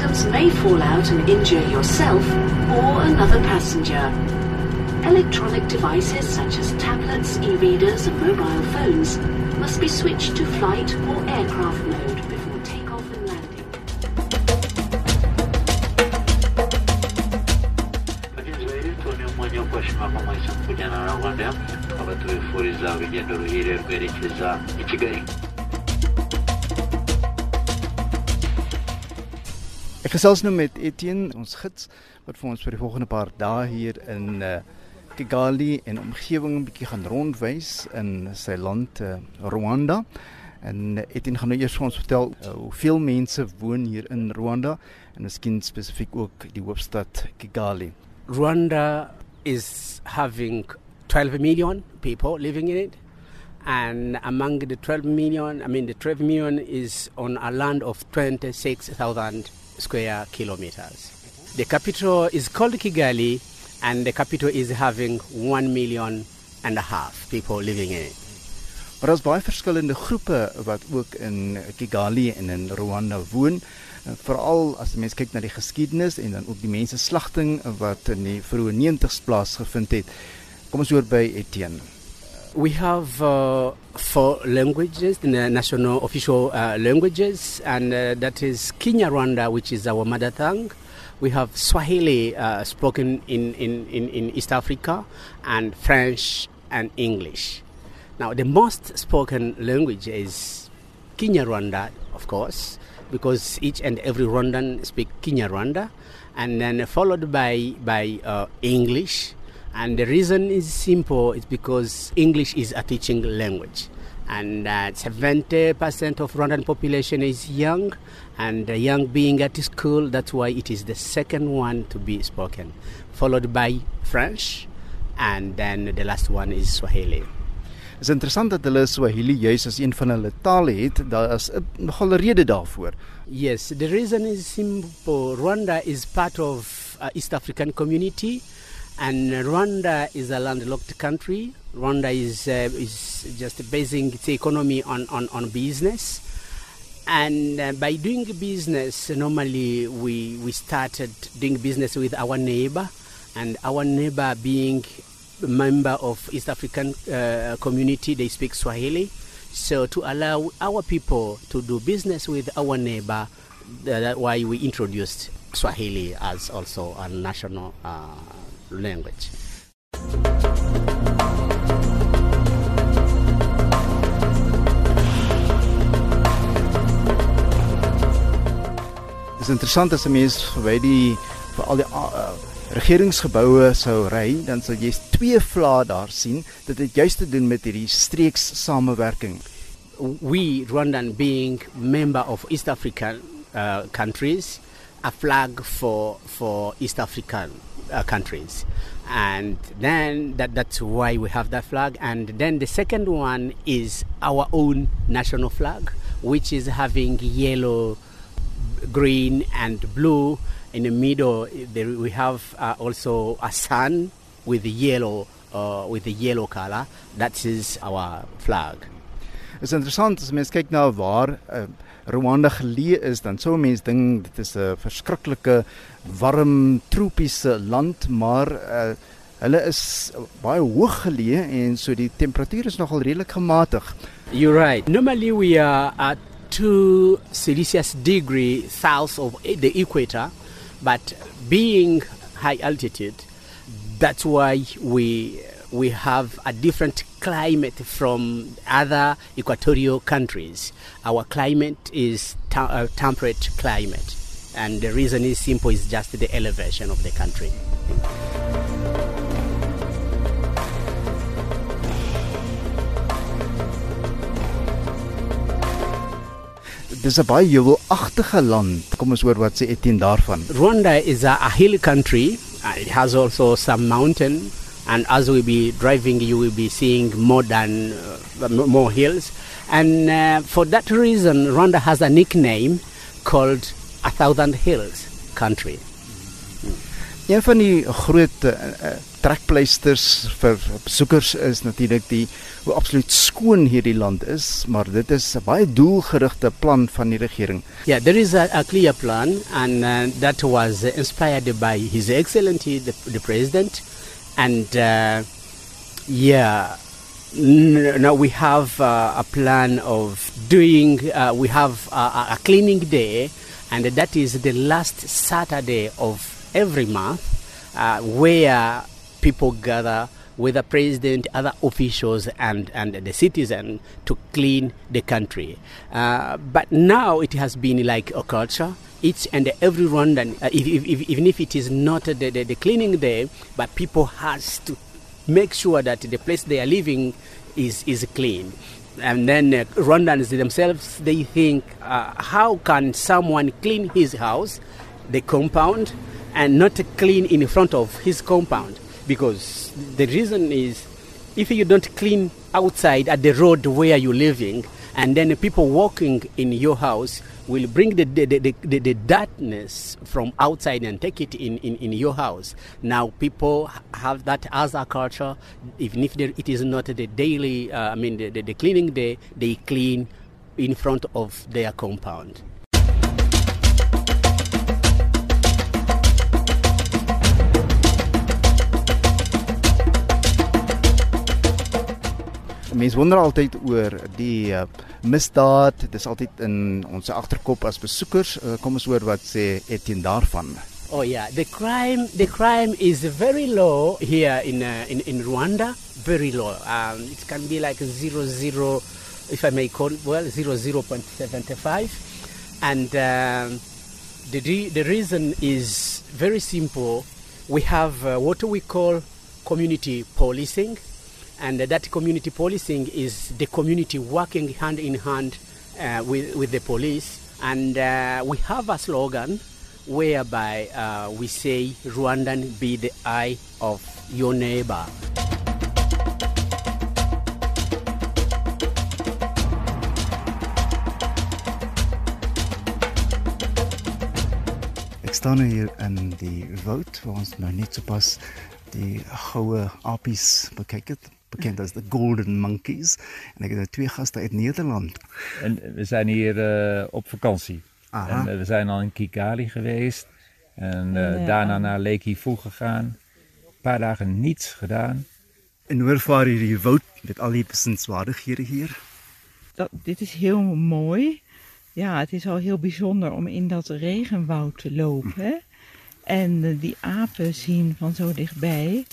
items may fall out and injure yourself or another passenger. Electronic devices such as tablets, e-readers and mobile phones must be switched to flight or aircraft mode before takeoff and landing. Ek gesels nou met Etienne, ons gids wat vir ons vir die volgende paar dae hier in uh, Kigali en omgewing 'n bietjie gaan rondwys in sy land uh, Rwanda. En uh, Etienne gaan nou eers vir ons vertel uh, hoeveel mense woon hier in Rwanda en miskien spesifiek ook die hoofstad Kigali. Rwanda is having 12 million people living in it. And among the 12 million, I mean, the 12 million is on a land of 26,000 square kilometers. The capital is called Kigali, and the capital is having 1 million and a half people living in it. Maar daar's baie verskillende groepe wat ook in Kigali en in Rwanda woon. Uh, Veral as jy mens kyk na die geskiedenis en dan ook die mense slagting wat in die vroeë 90's plaasgevind het. Kom ons hoor by Etienne. We have uh, four languages, the national official uh, languages, and uh, that is Kinyarwanda, which is our mother tongue. We have Swahili uh, spoken in, in, in, in East Africa, and French and English. Now, the most spoken language is Kinyarwanda, of course, because each and every Rwandan speak Kinyarwanda, and then followed by by uh, English. And the reason is simple: it's because English is a teaching language, and uh, seventy percent of Rwandan population is young, and young being at school. That's why it is the second one to be spoken, followed by French, and then the last one is Swahili. Dit is interessant dat hulle Swahili juis as een van hulle tale het. Daar is 'n nogal rede daarvoor. Yes, the reason is simple. Rwanda is part of uh, East African community, and Rwanda is a landlocked country. Rwanda is uh, is just basing its economy on on, on business, and uh, by doing business, normally we we started doing business with our neighbor, and our neighbor being a member of East African uh, community, they speak Swahili. So to allow our people to do business with our neighbor, that's why we introduced Swahili as also a national uh, language. Dit is interessant as 'n mens verby die vir al die uh, regeringsgeboue sou ry, dan sal jy twee vlae daar sien. Dit het juist te doen met hierdie streeks samewerking. We, Rwandan being member of East African uh, countries, a flag for, for East African uh, countries. And then that, that's why we have that flag. And then the second one is our own national flag, which is having yellow, green, and blue. In the middle, there we have uh, also a sun with yellow, uh, with the yellow color. That is our flag. Is interessant as mens kyk na waar uh, Rwanda geleë is, dan sou 'n mens dink dit is 'n verskriklike warm tropiese land, maar uh, hulle is baie hoog geleë en so die temperatuur is nogal redelik gematig. You're right. Normally we are at 2 Celsius degree south of the equator, but being high altitude, that's why we we have a different climate from other equatorial countries. Our climate is ta- uh, temperate climate, and the reason is simple: is just the elevation of the country. Dis 'n baie heuwelagtige land. Kom ons hoor wat sê Etienne daarvan. Rwanda is a, a hill country. Uh, it has also some mountain, and as we be driving, you will be seeing more than uh, more hills. And uh, for that reason, Rwanda has a nickname called a thousand hills country. Een van die groot uh, uh, trekpleisters vir besoekers is natuurlik die hoe absoluut skoon hierdie land is, maar dit is 'n baie doelgerigte plan van die regering. Yeah, there is a, a clear plan, and uh, that was inspired by His Excellency the, the President, and uh, yeah. Now we have uh, a plan of doing. Uh, we have a, a cleaning day, and that is the last Saturday of every month, uh, where people gather with the president, other officials, and, and the citizen to clean the country. Uh, but now it has been like a culture. Each and every Rwandan, uh, if, if, even if it is not the, the, the cleaning day, but people has to make sure that the place they are living is, is clean. And then uh, Rwandans themselves, they think, uh, how can someone clean his house, the compound, and not clean in front of his compound? Because the reason is, if you don't clean outside at the road where you're living, and then people walking in your house will bring the, the, the, the, the darkness from outside and take it in, in, in your house. Now, people have that as a culture. Even if it is not the daily, uh, I mean, the, the, the cleaning day, they clean in front of their compound. Mense wonder altyd oor die uh, misdaad. Dis altyd in ons agterkop as besoekers. Uh, kom ons hoor wat sê Etienne daarvan. Oh yeah, the crime the crime is very low here in uh, in in Rwanda, very low. Um, it can be like zero zero, if I may call it well, zero zero point seventy five, and um, the the reason is very simple. We have uh, what we call community policing, and that community policing is the community working hand in hand uh, with with the police, and uh, we have a slogan whereby uh, we say Rwandan be the eye of your neighbor. Ek staan nou hier in die woud waar ons nou net sopas apies bekend as the golden monkeys. En ek het nou twee gaste uit Nederland. En we zijn hier uh, op vakantie. Aha. En uh, we zijn al in Kigali geweest. En uh, Ja. daarna naar Lake Ifu gegaan. Een paar dagen niets gedaan. En hoe ervaar die woud met al die besienswaardighede hier? Dat, dit is heel mooi. Ja, het is al heel bijzonder om in dat regenwoud te lopen. En eh, die apen zien van zo dichtbij.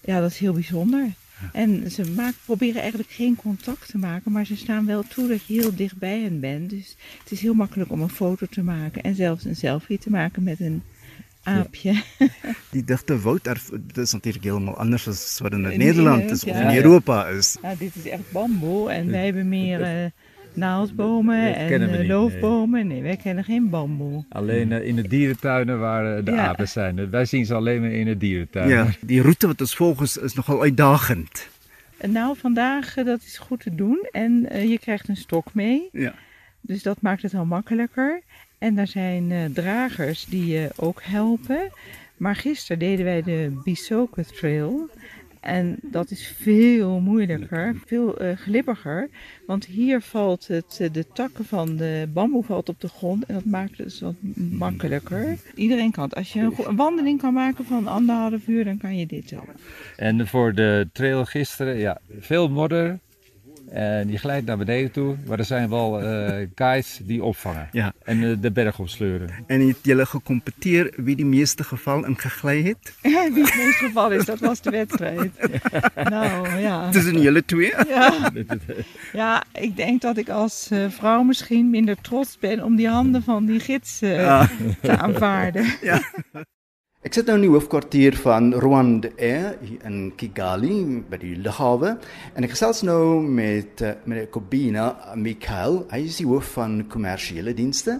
Ja, dat is heel bijzonder. En ze proberen eigenlijk geen contact te maken, maar ze staan wel toe dat je heel dichtbij hen bent. Dus het is heel makkelijk om een foto te maken en zelfs een selfie te maken met een aapje. Die digte woud, erf- dit is natuurlik heeltemal anders as wat in Nederland is of ja. in. Europa is. Ja, dit is echt bamboe en wij hebben meer eh naaldbomen Dat en eh, niet, loofbomen. Nee, wij kennen geen bamboe. Alleen uh, in de dierentuinen waar uh, de Ja. apen zijn. Wij zien ze alleen maar in de dierentuin. Ja, die roete wat ons volg is, nogal uitdagend. En nou, vandaag, eh, dat is goed te doen. En eh, je krijgt een stok mee. Ja. Dus dat maakt het al makkelijker. En er zijn eh, dragers die je ook helpen. Maar gisteren deden wij de Bisoka Trail. En dat is veel moeilijker, veel eh, glibbiger. Want hier valt het, eh, de takken van de bamboe valt op de grond. En dat maakt het dus wat makkelijker. Iedereen kan het. Als je een wandeling kan maken van anderhalf uur, dan kan je dit doen. En voor de trail gisteren, ja, veel modder. En je glijdt naar beneden toe. Maar er zijn wel eh, guides die opvangen. Ja. En eh, de berg opsleuren. En het julle gecompeteer wie die meeste geval ingegly het? Wie het meest geval is, dat was de wedstrijd. Nou ja. Tussen julle twee? Ja. ja, ik denk dat ik als eh, vrouw misschien minder trots ben om die handen van die gids eh, Ja. te aanvaarden. Ek sit nou in die hoofkwartier van Rwanda Air in Kigali by die lughawe en ek gesels nou met uh, meneer Kobina Mikhail. Hy is die hoof van kommersiële dienste.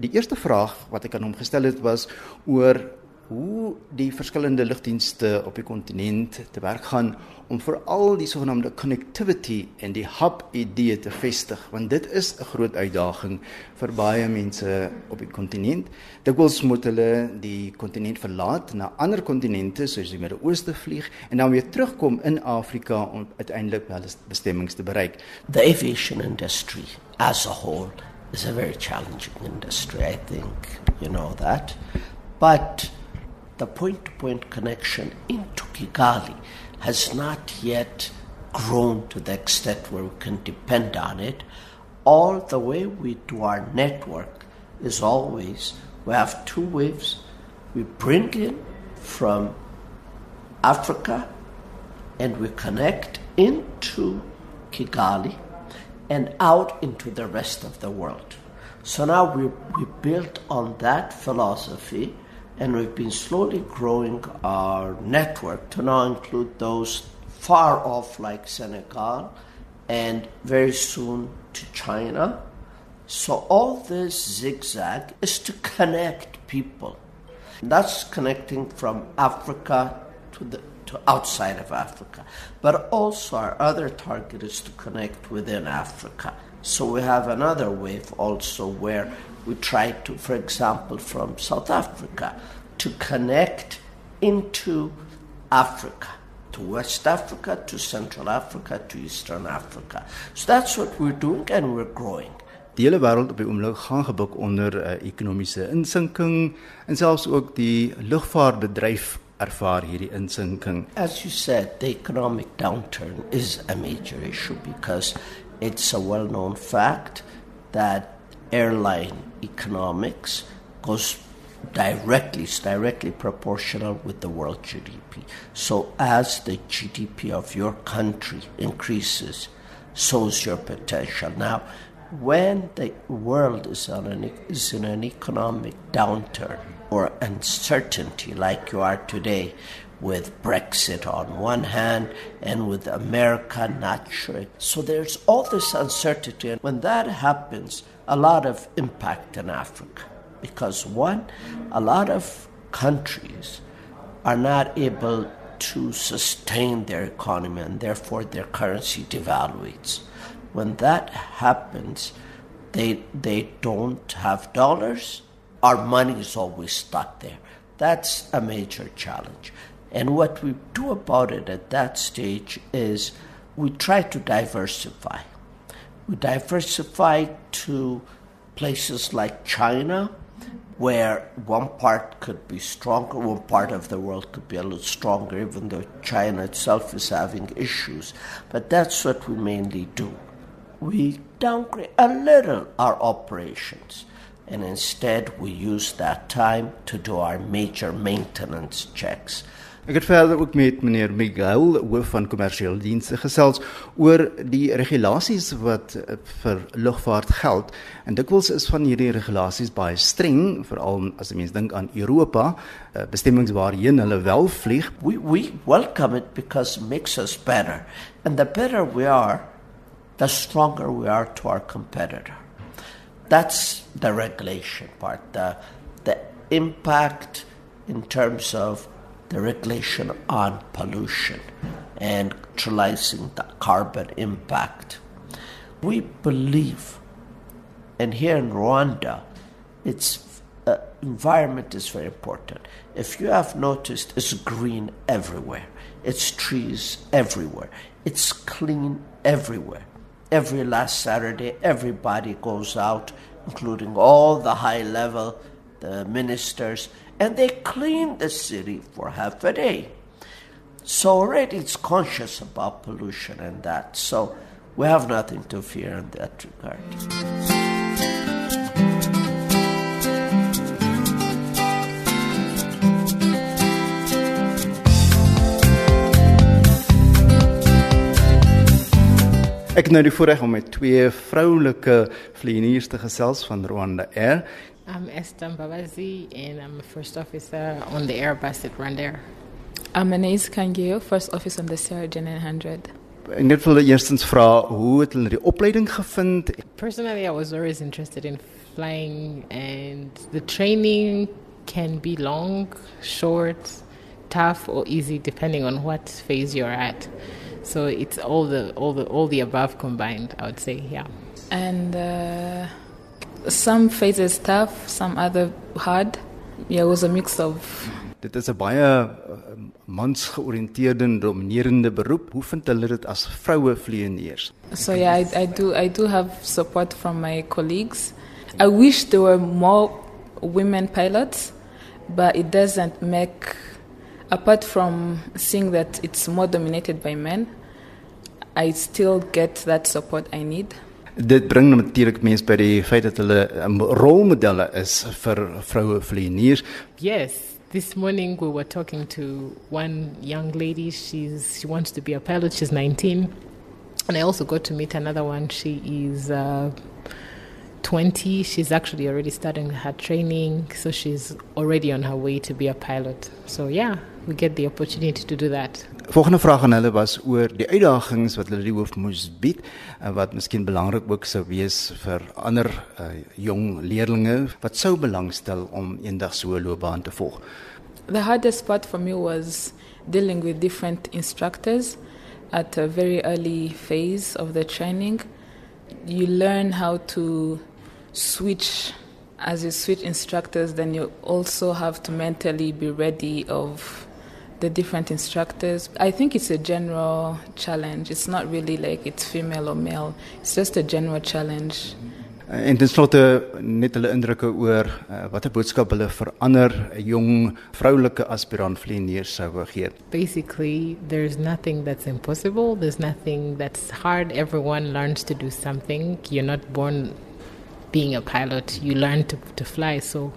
Die eerste vraag wat ek aan hom gestel het was oor hoe die verskillende lugdienste op die kontinent te werk gaan om veral die sogenaamde connectivity en die hub idee te vestig want dit is 'n groot uitdaging vir baie mense op die kontinent. Dikwels moet hulle die kontinent verlaat na ander kontinente soos die Midde-Ooste vlieg en dan weer terugkom in Afrika om uiteindelik hulle bestemmings te bereik. The aviation industry as a whole is a very challenging industry, I think. You know that. But the point to point connection into Kigali has not yet grown to the extent where we can depend on it. All the way we do our network is always we have two waves we bring in from Africa and we connect into Kigali and out into the rest of the world. So now we, we built on that philosophy and we've been slowly growing our network to now include those far off like Senegal and very soon to China. So all this zigzag is to connect people. That's connecting from Africa to the to outside of Africa. But also our other target is to connect within Africa. So we have another wave also where we try to, for example, from South Africa, to connect into Africa, to West Africa, to Central Africa, to Eastern Africa. So that's what we're doing and we're growing. Die hele wêreld op die oomblik gaan gebuk onder 'n uh, ekonomiese insinking en selfs ook die lugvaartbedryf ervaar hierdie insinking. As you said, the economic downturn is a major issue because it's a well-known fact that airline economics goes directly it's directly proportional with the world GDP. So as the GDP of your country increases, so is your potential. Now, when the world is, on an, is in an economic downturn or uncertainty like you are today, with Brexit on one hand and with America not sure. So there's all this uncertainty. And when that happens, a lot of impact in Africa because one, a lot of countries are not able to sustain their economy and therefore their currency devaluates. When that happens, they, they don't have dollars. Our money is always stuck there. That's a major challenge. And what we do about it at that stage is we try to diversify. We diversify to places like China, where one part could be stronger, one part of the world could be a little stronger, even though China itself is having issues. But that's what we mainly do. We downgrade a little our operations, and instead we use that time to do our major maintenance checks. Ek het verder ook met meneer Miguel hoof van kommersiële dienste gesels oor die regulasies wat eh, vir lugvaart geld. En dikwels is van hierdie regulasies baie streng veral as jy mens dink aan Europa eh, bestemmings waarheen hulle wel vlieg. We we welcome it because it makes us better. And the better we are the stronger we are to our competitor. That's the regulation part. The the impact in terms of the regulation on pollution and neutralizing the carbon impact. We believe, and here in Rwanda, its uh, environment is very important. If you have noticed, it's green everywhere. It's trees everywhere. It's clean everywhere. Every last Saturday, everybody goes out, including all the high level, the ministers, and they clean the city for half a day. So already it's conscious about pollution and that. So we have nothing to fear in that regard. Ek nou die voorreg om met twee vroulike vlieëniers te gesels van Rwanda Air. I'm Esther Mbabazi, and I'm a first officer on the Airbus at Rwandair. I'm Anais Kangeo, first officer on the CRJ900. En net wil eerstens vra hoe het hulle die opleiding gevind? Personally, I was always interested in flying and the training can be long, short, tough, or easy depending on what phase you're at. So it's all the all the all the above combined. I would say, yeah. And uh, some phases tough, some other hard. Yeah, it was a mix of. Dit is 'n baie uh, mansgeoriënteerde en dominerende beroep. Hoe vind hulle dit as vroue? So yeah, I, I do I do have support from my colleagues. I wish there were more women pilots, but it doesn't make apart from seeing that it's more dominated by men, I still get that support I need. Dit bring natuurlik mense by die feit dat hulle um, rolmodelle is vir vroue. Yes, this morning we were talking to one young lady. She's she wants to be a pilot. She's 19, and I also got to meet another one. She is. Uh, 20 she's actually already starting her training so she's already on her way to be a pilot so yeah we get the opportunity to do that Volgende vraag aan hulle was oor die uitdagings wat hulle die hoof moes bied en wat miskien belangrik ook sou wees vir ander uh, jong leerdlinge wat sou belangstel om eendag so 'n loopbaan te volg. The hardest part for me was dealing with different instructors at a very early phase of the training. You learn how to switch as you switch instructors then you also have to mentally be ready of the different instructors. I think it's a general challenge. It's not really like it's female or male. It's just a general challenge. En dit slotte net hulle indrukke oor uh, watter boodskap hulle vir ander jong vroulike aspirant vlieëniers sou gee. Basically, there's nothing that's impossible. There's nothing that's hard. Everyone learns to do something. You're not born being a pilot. You learn to to fly. So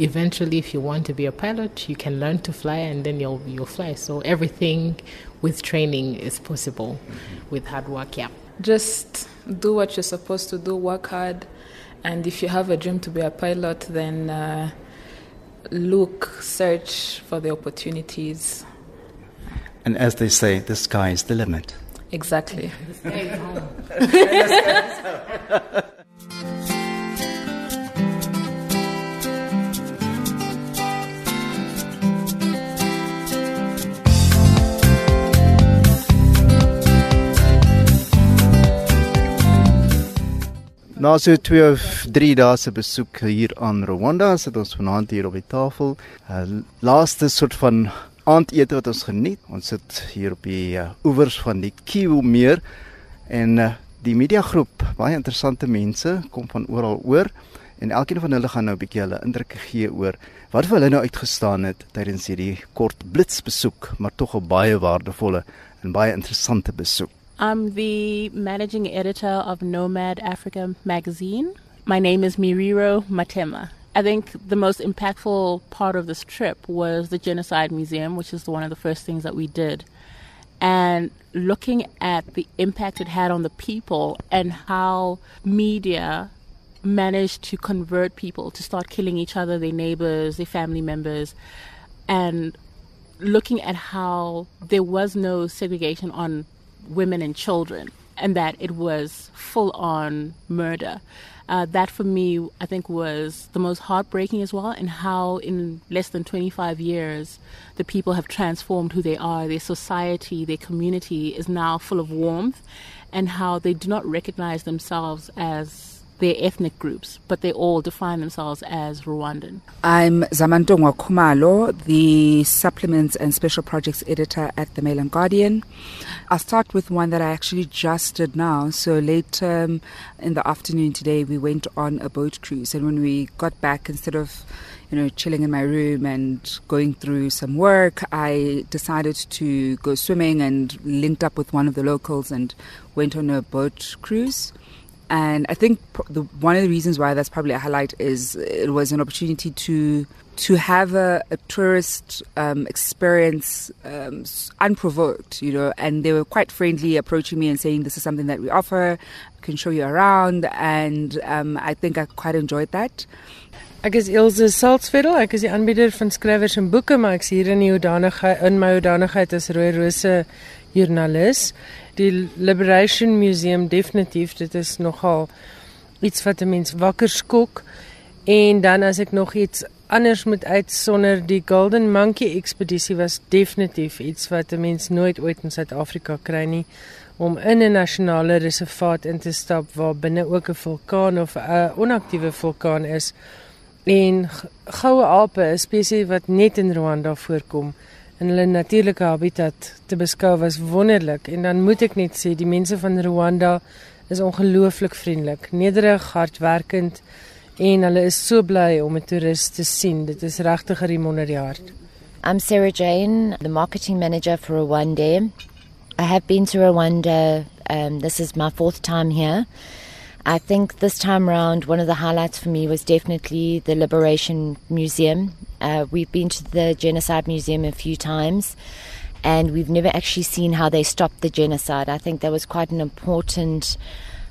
eventually if you want to be a pilot you can learn to fly and then you'll you'll fly. So everything with training is possible mm-hmm. with hard work yeah. Just do what you're supposed to do work hard and if you have a dream to be a pilot then uh, look search for the opportunities. And as they say the sky is the limit. exactly Na so 2 of 3 dae se besoek hier aan Rwanda, sit ons vanaand hier op die tafel. 'n uh, Laaste soort van aandete wat ons geniet. Ons sit hier op die uh, oewers van die Kiwu meer en uh, die media groep, baie interessante mense kom van oral oor en elkeen van hulle gaan nou 'n bietjie hulle indrukke gee oor wat vir hulle nou uitgestaan het tydens hierdie kort blitsbesoek, maar tog 'n baie waardevolle en baie interessante besoek. I'm the managing editor of Nomad Africa magazine. My name is Miriro Matema. I think the most impactful part of this trip was the Genocide Museum, which is one of the first things that we did. And looking at the impact it had on the people and how media managed to convert people to start killing each other, their neighbors, their family members, and looking at how there was no segregation on women and children, and that it was full on murder. Uh, that for me, I think, was the most heartbreaking as well, and how in less than 25 years, the people have transformed who they are. Their society, their community is now full of warmth, and how they do not recognize themselves as their ethnic groups, but they all define themselves as Rwandan. I'm Zamantongwa Kumalo, the supplements and special projects editor at the Mail and Guardian. I'll start with one that I actually just did now. So late um, in the afternoon today, we went on a boat cruise, and when we got back, instead of you know, chilling in my room and going through some work, I decided to go swimming and linked up with one of the locals and went on a boat cruise. And I think the, one of the reasons why that's probably a highlight is it was an opportunity to to have a, a tourist um, experience um, unprovoked, you know, and they were quite friendly approaching me and saying, This is something that we offer, I can show you around. And um, I think I quite enjoyed that. Ek is Ilse Salzwedel, ek is die aanbieder van skrywers en boeke, maar ek's hier in die in my as Rooi Rose joernalis. Die Liberation Museum definitief, dit is nogal iets wat 'n mens wakker skok. En dan as ek nog iets anders moet uitsonder die Golden Monkey ekspedisie was definitief iets wat 'n mens nooit ooit in Suid-Afrika kry nie om in 'n nasionale reservaat in te stap waar binne ook 'n vulkaan of 'n onaktiewe vulkaan is en goue ape, 'n spesies wat net in Rwanda voorkom in hulle natuurlike habitat te beskou was wonderlik en dan moet ek net sê die mense van Rwanda is ongelooflik vriendelik, nederig, hardwerkend en hulle is so bly om 'n toerist te sien. Dit is regtig 'n riem onder die hart. I'm Sarah Jane, the marketing manager for Rwanda. I have been to Rwanda. Um, this is my fourth time here. I think this time around, one of the highlights for me was definitely the Liberation Museum. Uh, we've been to the Genocide Museum a few times, and we've never actually seen how they stopped the genocide. I think that was quite an important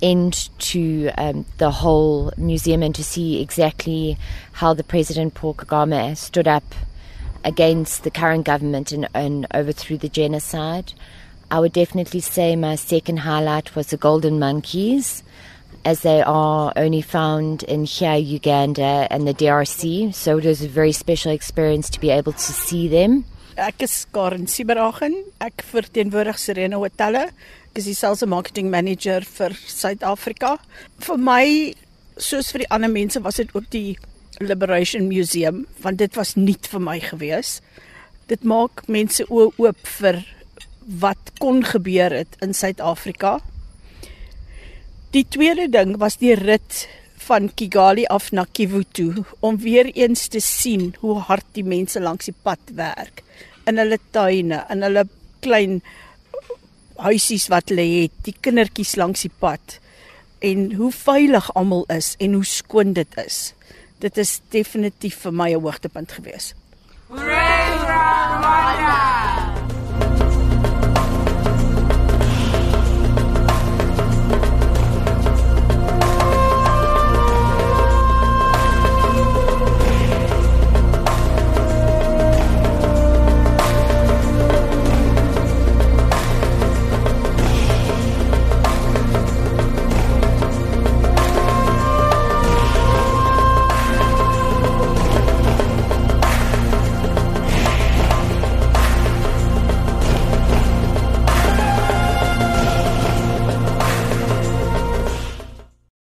end to um, the whole museum and to see exactly how the President Paul Kagame stood up against the current government and, and overthrew the genocide. I would definitely say my second highlight was the golden monkeys, as they are only found in here, Uganda, and the DRC. So it was a very special experience to be able to see them. Ek is Karen Sieberhagen. Ek verteenwoordig Serena Hotelle. Ek is die sales marketing manager vir Suid-Afrika. Vir my, soos vir die ander mense, was dit ook die Liberation Museum, want dit was nuut vir my gewees. Dit maak mense oë oop vir wat kon gebeur het in Suid-Afrika. Die tweede ding was die rit van Kigali af na Kivu toe om weer eens te sien hoe hard die mense langs die pad werk in hulle tuine, in hulle klein huisies wat hulle het, die kindertjies langs die pad en hoe veilig almal is en hoe skoon dit is. Dit is definitief vir my 'n hoogtepunt gewees. Hooray, Rwanda!